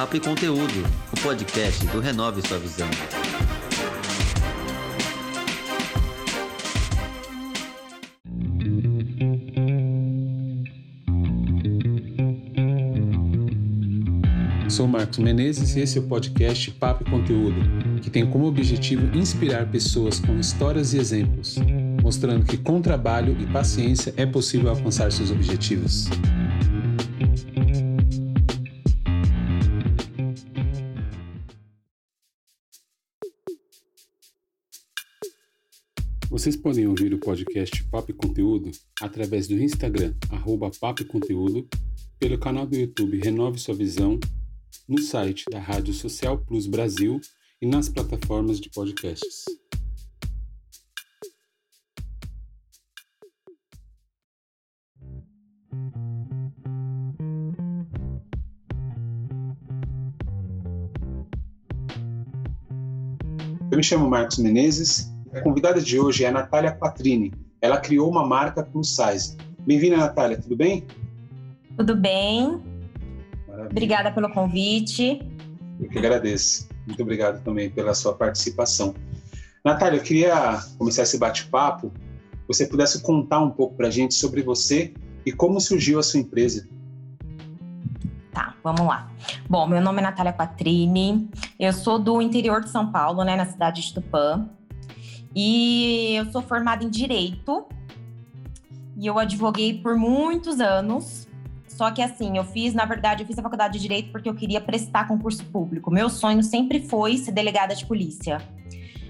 Papo e Conteúdo, o podcast do Renove Sua Visão. Sou Marcos Menezes e esse é o podcast Papo e Conteúdo, que tem como objetivo inspirar pessoas com histórias e exemplos, mostrando que com trabalho e paciência é possível alcançar seus objetivos. Vocês podem ouvir o podcast Papo e Conteúdo através do Instagram, arroba Papo e Conteúdo, pelo canal do YouTube Renove Sua Visão no site da Rádio Social Plus Brasil e nas plataformas de podcasts. Eu me chamo Marcos Menezes. A convidada de hoje é a Natália Quattrini. Ela criou uma marca plus size. Bem-vinda, Natália. Tudo bem? Tudo bem. Obrigada pelo convite. Eu que agradeço. Muito obrigado também pela sua participação. Natália, eu queria começar esse bate-papo. Você pudesse contar um pouco para a gente sobre você e como surgiu a sua empresa. Tá, vamos lá. Bom, meu nome é Natália Quattrini. Eu sou do interior de São Paulo, né, na cidade de Tupã. E eu sou formada em Direito. E eu advoguei por muitos anos. Só que assim, eu fiz, na verdade, eu fiz a faculdade de direito porque eu queria prestar concurso público. Meu sonho sempre foi ser delegada de polícia.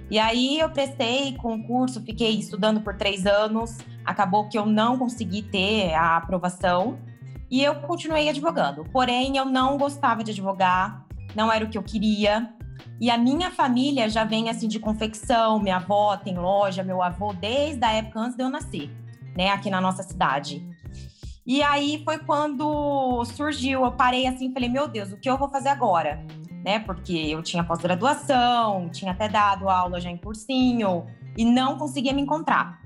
E aí eu prestei concurso, fiquei estudando por três anos. Acabou que eu não consegui ter a aprovação e eu continuei advogando. Porém, eu não gostava de advogar, não era o que eu queria. E a minha família já vem assim de confecção, minha avó tem loja, meu avô desde a época antes de eu nascer, né, aqui na nossa cidade. E aí foi quando surgiu, eu parei assim, falei, meu Deus, o que eu vou fazer agora? Né? Porque eu tinha pós-graduação, tinha até dado aula já em cursinho e não conseguia me encontrar.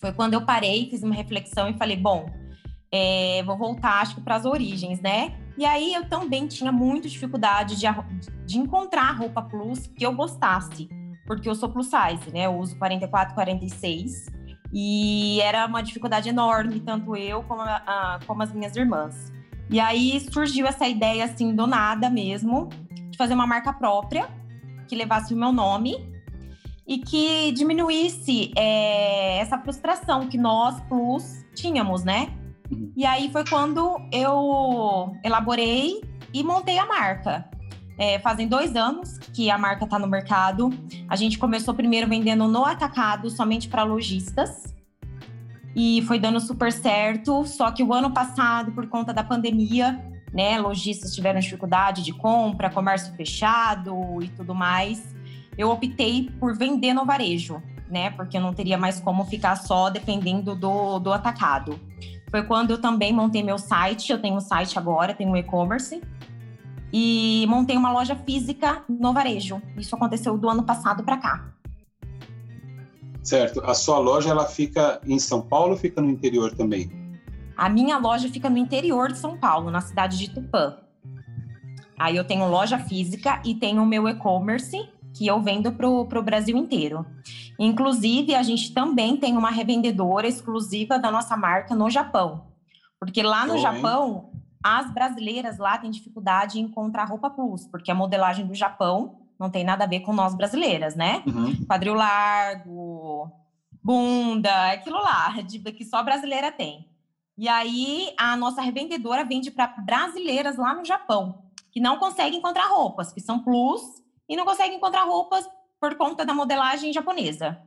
Foi quando eu parei, fiz uma reflexão e falei, bom, é, vou voltar, acho que para as origens, né? E aí eu também tinha muita dificuldade de, de encontrar roupa plus que eu gostasse, porque eu sou plus size, né? Eu uso 44, 46 e era uma dificuldade enorme, tanto eu como, a, a, como as minhas irmãs. E aí surgiu essa ideia, assim, do nada mesmo, de fazer uma marca própria, que levasse o meu nome e que diminuísse é, essa frustração que nós, Plus, tínhamos, né? Uhum. E aí foi quando eu elaborei e montei a marca. É, fazem dois anos que a marca está no mercado. A gente começou primeiro vendendo no atacado, somente para lojistas. E foi dando super certo. Só que o ano passado, por conta da pandemia, né, lojistas tiveram dificuldade de compra, comércio fechado e tudo mais. Eu optei por vender no varejo, né? Porque eu não teria mais como ficar só dependendo do, do atacado. Foi quando eu também montei meu site. Eu tenho um site agora, tenho um e-commerce e montei uma loja física no varejo. Isso aconteceu do ano passado para cá. Certo. A sua loja ela fica em São Paulo ou fica no interior também? A minha loja fica no interior de São Paulo, na cidade de Tupã. Aí eu tenho loja física e tenho o meu e-commerce, que eu vendo para o Brasil inteiro. Inclusive, a gente também tem uma revendedora exclusiva da nossa marca no Japão. Porque lá no Japão, as brasileiras lá têm dificuldade em encontrar roupa plus, porque a modelagem do Japão não tem nada a ver com nós brasileiras, né? Uhum. Quadril largo, bunda, aquilo lá, de, que só brasileira tem. E aí a nossa revendedora vende para brasileiras lá no Japão, que não conseguem encontrar roupas, que são plus, e não conseguem encontrar roupas por conta da modelagem japonesa.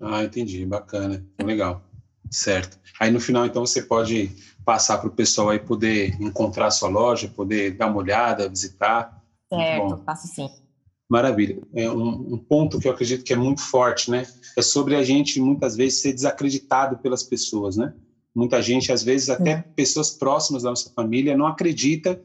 Ah, entendi, bacana, legal. Certo. Aí no final, então, você pode passar para o pessoal aí poder encontrar a sua loja, poder dar uma olhada, visitar. Certo, passo sim. Maravilha. É um, um, ponto que eu acredito que é muito forte, né? É sobre a gente, muitas vezes, ser desacreditado pelas pessoas, né? Muita gente, às vezes, até pessoas próximas da nossa família, não acredita,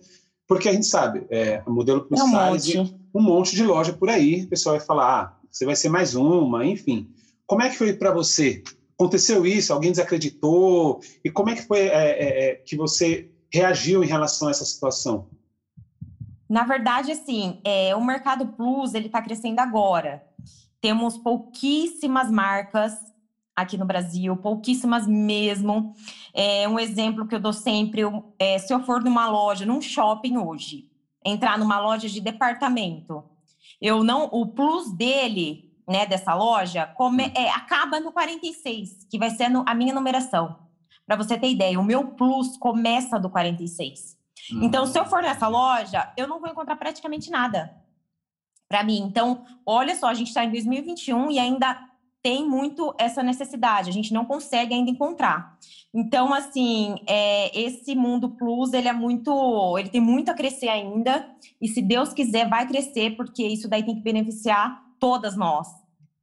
porque a gente sabe, é, modelo plus é um size, monte. um monte de loja por aí, o pessoal vai falar, ah, você vai ser mais uma, enfim. Como é que foi para você aconteceu isso, alguém desacreditou, e como é que foi é, é, é, que você reagiu em relação a essa situação? Na verdade, assim, é, o mercado plus ele está crescendo agora. Temos pouquíssimas marcas aqui no Brasil, pouquíssimas mesmo. É, um exemplo que eu dou sempre, é, se eu for numa loja, num shopping hoje, entrar numa loja de departamento, eu não, o plus dele, né, dessa loja, come, é, acaba no 46, que vai ser no, a minha numeração. Para você ter ideia, o meu plus começa do 46. Uhum. Então, se eu for nessa loja, eu não vou encontrar praticamente nada para mim. Então, olha só, a gente está em 2021 e ainda tem muito essa necessidade, a gente não consegue ainda encontrar. Então, assim, é, esse mundo plus, ele é muito, ele tem muito a crescer ainda, e se Deus quiser, vai crescer, porque isso daí tem que beneficiar todas nós,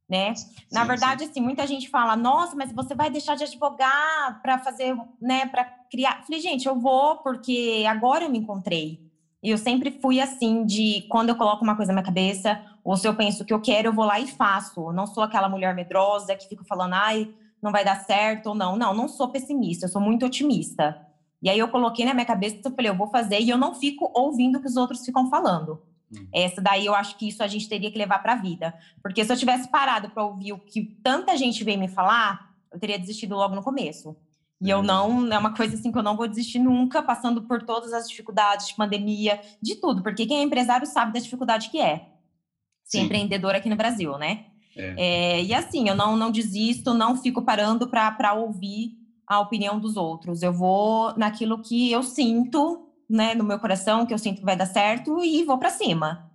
né? Sim, Na verdade, sim. assim, muita gente fala, nossa, mas você vai deixar de advogar para fazer, né, para criar. Falei, gente, eu vou, porque agora eu me encontrei. Eu sempre fui assim, de quando eu coloco uma coisa na minha cabeça, ou se eu penso que eu quero, eu vou lá e faço. Eu não sou aquela mulher medrosa que fica falando, ai, não vai dar certo ou não. Não, não sou pessimista, eu sou muito otimista. E aí eu coloquei na minha cabeça, eu falei, eu vou fazer, e eu não fico ouvindo o que os outros ficam falando. Hum. Essa daí eu acho que isso a gente teria que levar para a vida. Porque se eu tivesse parado para ouvir o que tanta gente veio me falar, eu teria desistido logo no começo. E eu não, é uma coisa assim que eu não vou desistir nunca, passando por todas as dificuldades de pandemia, de tudo, porque quem é empresário sabe da dificuldade que é ser Sim. empreendedor aqui no Brasil, né? É. É, e assim, eu não, não desisto, não fico parando para ouvir a opinião dos outros. Eu vou naquilo que eu sinto, né, no meu coração, que eu sinto que vai dar certo e vou para cima.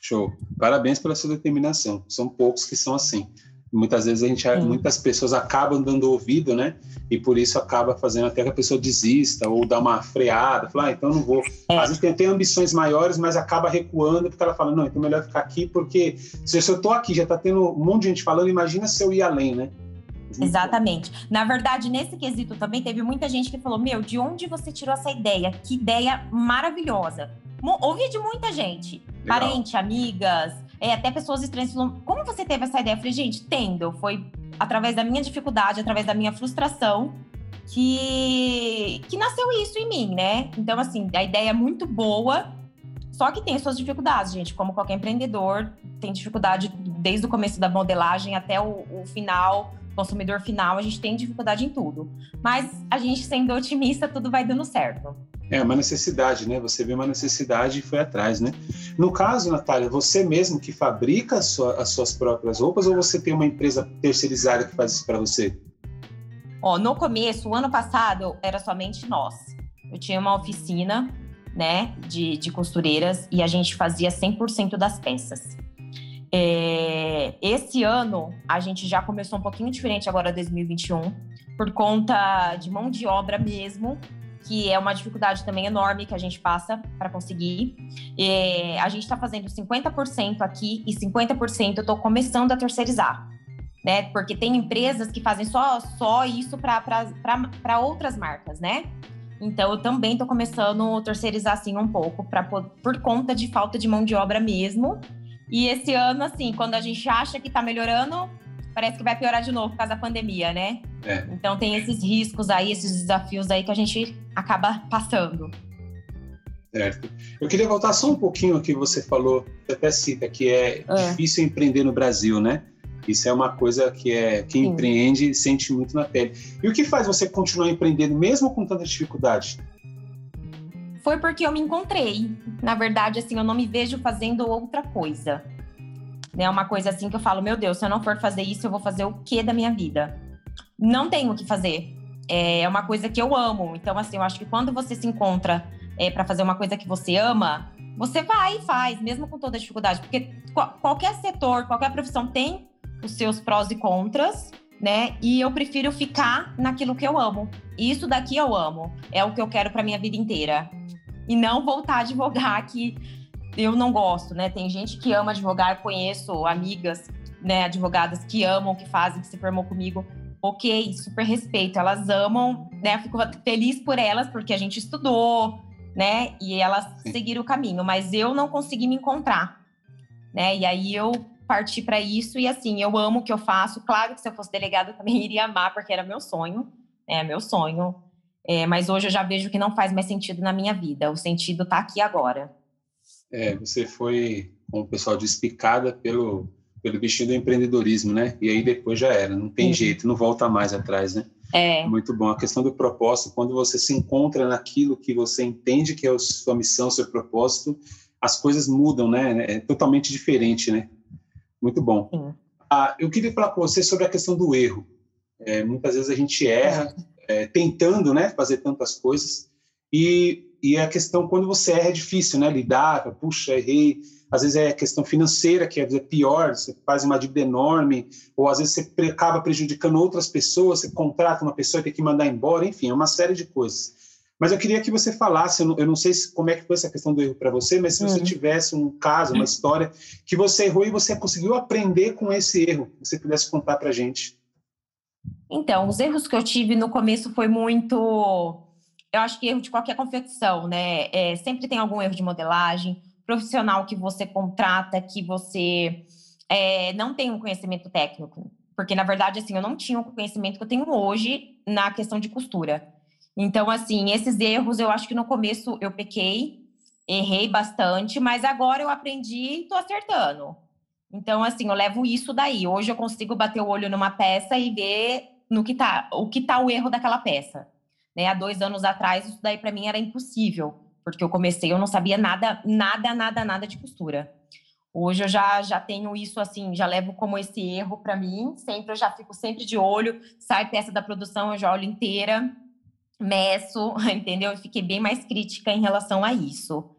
Show. Parabéns pela sua determinação. São poucos que são assim. Muitas vezes a gente, Sim. muitas pessoas acabam dando ouvido, né? E por isso acaba fazendo até que a pessoa desista ou dá uma freada, fala, ah, então não vou. É. Às vezes tem, tem, ambições maiores, mas acaba recuando porque ela fala, não, então é melhor ficar aqui porque se eu tô aqui, já tá tendo um monte de gente falando, imagina se eu ir além, né? Exatamente. Na verdade, nesse quesito também teve muita gente que falou: Meu, de onde você tirou essa ideia? Que ideia maravilhosa. Ouvi de muita gente, Legal. parente, amigas, é, até pessoas estranhas falam, como você teve essa ideia? Eu falei, gente, tendo, foi através da minha dificuldade, através da minha frustração, que, que nasceu isso em mim, né? Então, assim, a ideia é muito boa, só que tem suas dificuldades, gente. Como qualquer empreendedor, tem dificuldade desde o começo da modelagem até o, o final, consumidor final, a gente tem dificuldade em tudo. Mas a gente sendo otimista, tudo vai dando certo. É uma necessidade, né? Você vê uma necessidade e foi atrás, né? No caso, Natália, você mesmo que fabrica as suas próprias roupas ou você tem uma empresa terceirizada que faz isso para você? Ó, no começo, o ano passado, era somente nós. Eu tinha uma oficina, né, de, de costureiras e a gente fazia 100% das peças. É, esse ano, a gente já começou um pouquinho diferente agora, 2021, por conta de mão de obra mesmo, que é uma dificuldade também enorme que a gente passa para conseguir. É, a gente está fazendo 50% aqui e 50% eu estou começando a terceirizar. Né? Porque tem empresas que fazem só, só isso para outras marcas, né? Então, eu também estou começando a terceirizar assim um pouco, pra, por conta de falta de mão de obra mesmo. E esse ano, assim, quando a gente acha que está melhorando, parece que vai piorar de novo por causa da pandemia, né? É. Então tem esses riscos aí, esses desafios aí que a gente acaba passando. Certo. Eu queria voltar só um pouquinho ao que você falou, você até cita que é, é, difícil empreender no Brasil, né? Isso é uma coisa que é quem Sim. empreende sente muito na pele. E o que faz você continuar empreendendo mesmo com tanta dificuldade? Foi porque eu me encontrei. Na verdade, assim, eu não me vejo fazendo outra coisa. É uma coisa assim que eu falo, meu Deus, se eu não for fazer isso, eu vou fazer o que da minha vida? Não tenho o que fazer. É uma coisa que eu amo. Então, assim, eu acho que quando você se encontra é, para fazer uma coisa que você ama, você vai e faz, mesmo com toda a dificuldade. Porque qualquer setor, qualquer profissão tem os seus prós e contras, né? E eu prefiro ficar naquilo que eu amo. Isso daqui eu amo. É o que eu quero para minha vida inteira. E não voltar a advogar que eu não gosto, né? Tem gente que ama advogar, conheço amigas, né, advogadas que amam, que fazem, que se formou comigo. Ok, super respeito. Elas amam, né? Fico feliz por elas, porque a gente estudou, né? E elas seguiram o caminho, mas eu não consegui me encontrar, né? E aí eu parti para isso e assim, eu amo o que eu faço. Claro que se eu fosse delegada eu também iria amar, porque era meu sonho, é meu sonho. É, mas hoje eu já vejo que não faz mais sentido na minha vida. O sentido está aqui agora. É, você foi, como o pessoal diz, picada pelo, pelo bichinho do empreendedorismo, né? E aí depois já era, não tem jeito, não volta mais atrás, né? É. Muito bom. A questão do propósito, quando você se encontra naquilo que você entende que é a sua missão, seu propósito, as coisas mudam, né? É totalmente diferente, né? Muito bom. Ah, eu queria falar com você sobre a questão do erro. É, muitas vezes a gente erra é, tentando, né, fazer tantas coisas e, e a questão quando você erra é difícil, né? Lidar, puxa, errei. Às vezes é questão financeira que é pior, você faz uma dívida enorme, ou às vezes você acaba prejudicando outras pessoas, você contrata uma pessoa e tem que mandar embora, enfim, é uma série de coisas. Mas eu queria que você falasse, eu não, eu não sei se, como é que foi essa questão do erro para você, mas se você Uhum. tivesse um caso, uma história que você errou e você conseguiu aprender com esse erro, que você pudesse contar para gente. Então, os erros que eu tive no começo foi muito. Eu acho que erro de qualquer confecção, né? É, sempre tem algum erro de modelagem, profissional que você contrata, que você é, não tem um conhecimento técnico. Porque, na verdade, assim, eu não tinha o conhecimento que eu tenho hoje na questão de costura. Então, assim, esses erros eu acho que no começo eu pequei, errei bastante, mas agora eu aprendi e tô acertando. Então, assim, eu levo isso daí. Hoje eu consigo bater o olho numa peça e ver no que tá, o que tá o erro daquela peça. Né? Há dois anos atrás, isso daí para mim era impossível, porque eu comecei, eu não sabia nada, nada, nada, nada de costura. Hoje eu já, já tenho isso assim, já levo como esse erro para mim. Sempre eu já fico sempre de olho, sai peça da produção, eu já olho inteira, meço, entendeu? Eu fiquei bem mais crítica em relação a isso.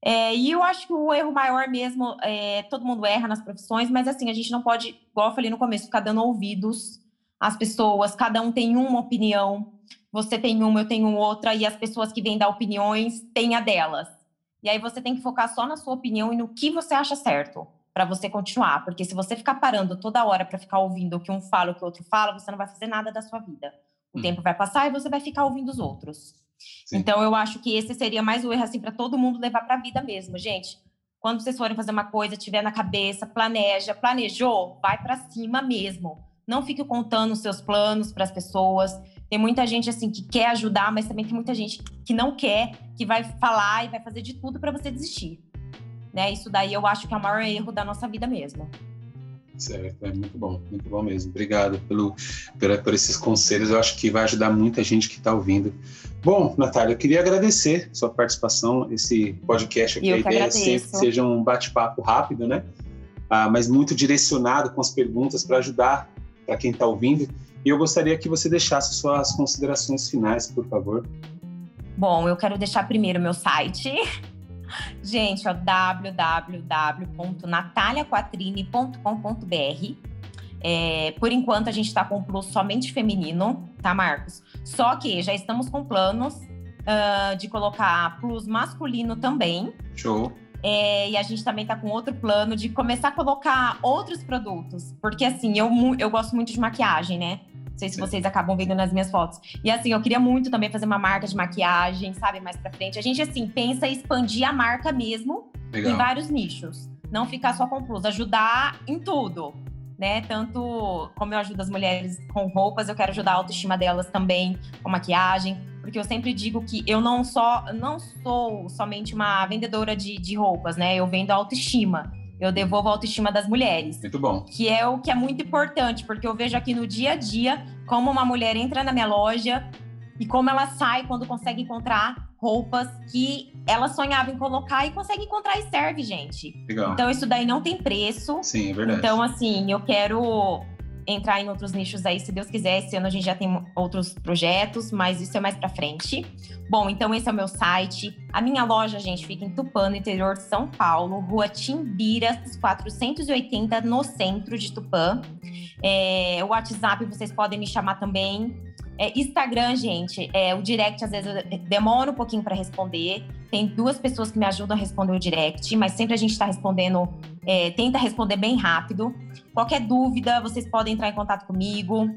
É, e eu acho que o erro maior mesmo, é, todo mundo erra nas profissões, mas assim, a gente não pode, igual eu falei no começo, ficar dando ouvidos às pessoas, cada um tem uma opinião, você tem uma, eu tenho outra, e as pessoas que vêm dar opiniões têm a delas. E aí você tem que focar só na sua opinião e no que você acha certo, para você continuar, porque se você ficar parando toda hora para ficar ouvindo o que um fala, o que o outro fala, você não vai fazer nada da sua vida. O Hum. tempo vai passar e você vai ficar ouvindo os outros. Sim. Então, eu acho que esse seria mais o erro, assim, para todo mundo levar para a vida mesmo. Gente, quando vocês forem fazer uma coisa, tiver na cabeça, planeja, planejou, vai para cima mesmo. Não fique contando os seus planos para as pessoas. Tem muita gente, assim, que quer ajudar, mas também tem muita gente que não quer, que vai falar e vai fazer de tudo para você desistir. Né? Isso daí eu acho que é o maior erro da nossa vida mesmo. Certo, é muito bom, muito bom mesmo. Obrigado pelo, pela, por esses conselhos, eu acho que vai ajudar muita gente que está ouvindo. Bom, Natália, eu queria agradecer sua participação, esse podcast aqui. Eu a ideia é agradeço. sempre que seja um bate-papo rápido, né? Ah, mas muito direcionado com as perguntas para ajudar para quem está ouvindo. E eu gostaria que você deixasse suas considerações finais, por favor. Bom, eu quero deixar primeiro meu site. Gente, é www.nataliaquatrine.com.br. É, por enquanto, a gente está com o plus somente feminino, tá, Marcos? Só que já estamos com planos ah, de colocar plus masculino também. Show. É, e a gente também tá com outro plano de começar a colocar outros produtos. Porque, assim, eu, eu gosto muito de maquiagem, né? Não sei se vocês acabam vendo nas minhas fotos. E, assim, eu queria muito também fazer uma marca de maquiagem, sabe? Mais pra frente. A gente, assim, pensa em expandir a marca mesmo em Legal. vários nichos. Não ficar só com plus, ajudar em tudo. Né? Tanto como eu ajudo as mulheres com roupas, eu quero ajudar a autoestima delas também com maquiagem. Porque eu sempre digo que eu não só não sou somente uma vendedora de, de roupas, né? Eu vendo a autoestima. Eu devolvo a autoestima das mulheres Muito bom. que é o que é muito importante, porque eu vejo aqui no dia a dia como uma mulher entra na minha loja e como ela sai quando consegue encontrar roupas que ela sonhava em colocar e consegue encontrar e serve, gente. Legal. Então isso daí não tem preço. Sim, é verdade. Então, assim, eu quero entrar em outros nichos aí, se Deus quiser. Esse ano a gente já tem outros projetos, mas isso é mais pra frente. Bom, então esse é o meu site. A minha loja, gente, fica em Tupã, no interior de São Paulo, Rua Timbiras, 480, no centro de Tupã. É, o WhatsApp vocês podem me chamar também. É, Instagram, gente, é, o direct às vezes demora um pouquinho para responder. Tem duas pessoas que me ajudam a responder o direct, mas sempre a gente está respondendo, é, tenta responder bem rápido. Qualquer dúvida, vocês podem entrar em contato comigo,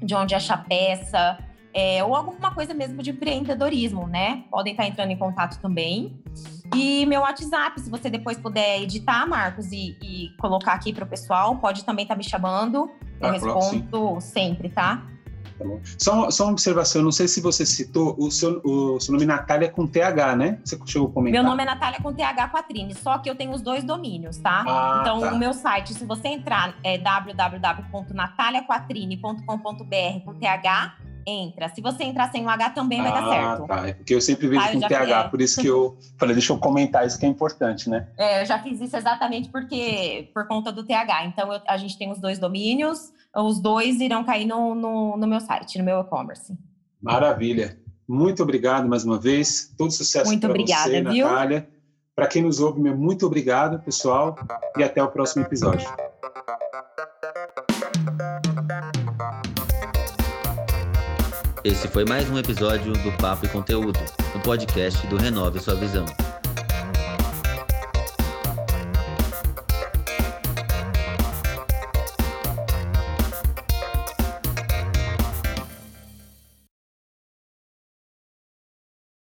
de onde achar peça, é, ou alguma coisa mesmo de empreendedorismo, né? Podem estar entrando em contato também. E meu WhatsApp, se você depois puder editar, Marcos, e, e colocar aqui para o pessoal, pode também estar me chamando. Eu Ah, respondo sempre, tá? Tá. Só, só uma observação, não sei se você citou, o seu, o seu nome Natália é com TH, né? Você chegou a comentar. Meu nome é Natália com TH Quatrine, só que eu tenho os dois domínios, tá? Ah, então, tá. o meu site, se você entrar, é www.nataliaquatrine.com.br com TH, entra. Se você entrar sem o H, também vai dar certo. tá. É porque eu sempre vejo eu com TH, por isso que eu falei, deixa eu comentar isso que é importante, né? É, eu já fiz isso exatamente porque por conta do TH. Então, eu- a gente tem os dois domínios, os dois irão cair no, no, no meu site, no meu e-commerce. Maravilha. Muito obrigado mais uma vez. Todo sucesso Muito para obrigada, você, viu? Natália. Para quem nos ouve, meu muito obrigado, pessoal, e até o próximo episódio. Esse foi mais um episódio do Papo e Conteúdo, um podcast do Renove Sua Visão.